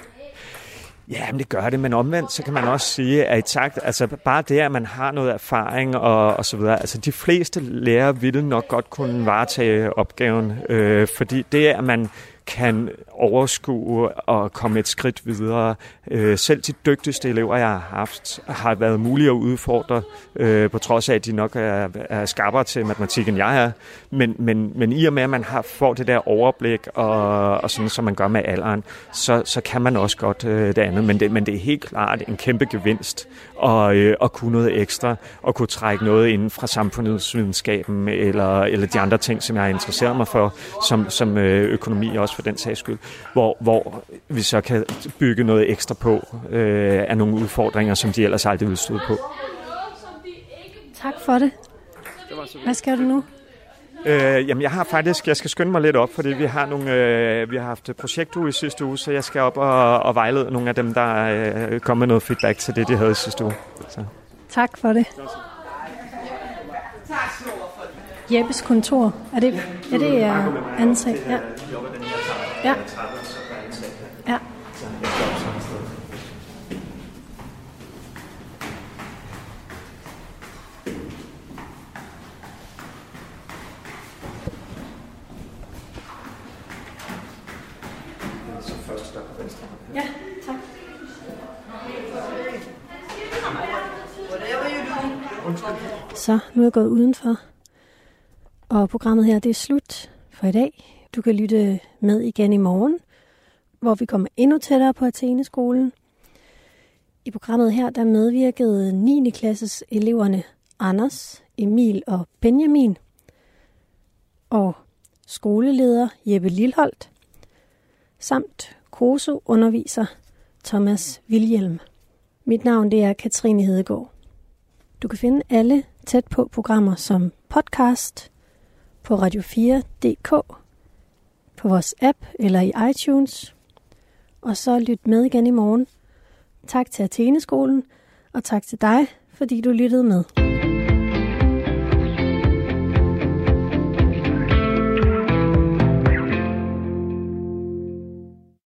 Speaker 8: Ja, men det gør det, men omvendt, så kan man også sige, at i takt, altså bare det, at man har noget erfaring og, og så videre, altså de fleste lærere ville nok godt kunne varetage opgaven, øh, fordi det, at man kan overskue og komme et skridt videre. Øh, selv de dygtigste elever, jeg har haft, har været mulige at udfordre, øh, på trods af, at de nok er, er skarpere til matematik, end jeg er. Men, men, men i og med, at man har, får det der overblik, og, og sådan, som man gør med alderen, så, så kan man også godt øh, det andet. Men det, men det er helt klart en kæmpe gevinst at, øh, at kunne noget ekstra, og kunne trække noget inden fra samfundsvidenskaben, eller, eller de andre ting, som jeg har interesseret mig for, som, som øh, økonomi også for den sags skyld, hvor, hvor vi så kan bygge noget ekstra på øh, af nogle udfordringer, som de ellers aldrig ville stå på.
Speaker 1: Tak for det. Hvad skal du nu?
Speaker 8: Øh, jamen, jeg har faktisk, jeg skal skynde mig lidt op, fordi vi har nogle, øh, vi har haft projektuge i sidste uge, så jeg skal op og, og vejlede nogle af dem, der øh, kom med noget feedback til det, de havde i sidste uge. Så.
Speaker 1: Tak for det. Jeppes kontor. Er det, er det uh, ansat? Ja. Ja. venstre. Ja, tak. Så nu er jeg gået udenfor, og programmet her det er slut for i dag. Du kan lytte med igen i morgen, hvor vi kommer endnu tættere på Atheneskolen. I programmet her, der medvirkede 9. klasses eleverne Anders, Emil og Benjamin, og skoleleder Jeppe Lilholdt, samt KOSO-underviser Thomas Vilhelm. Mit navn det er Katrine Hedegaard. Du kan finde alle tæt på programmer som podcast på radio4.dk, på vores app eller i iTunes. Og så lyt med igen i morgen. Tak til Atheneskolen, og tak til dig, fordi du lyttede med.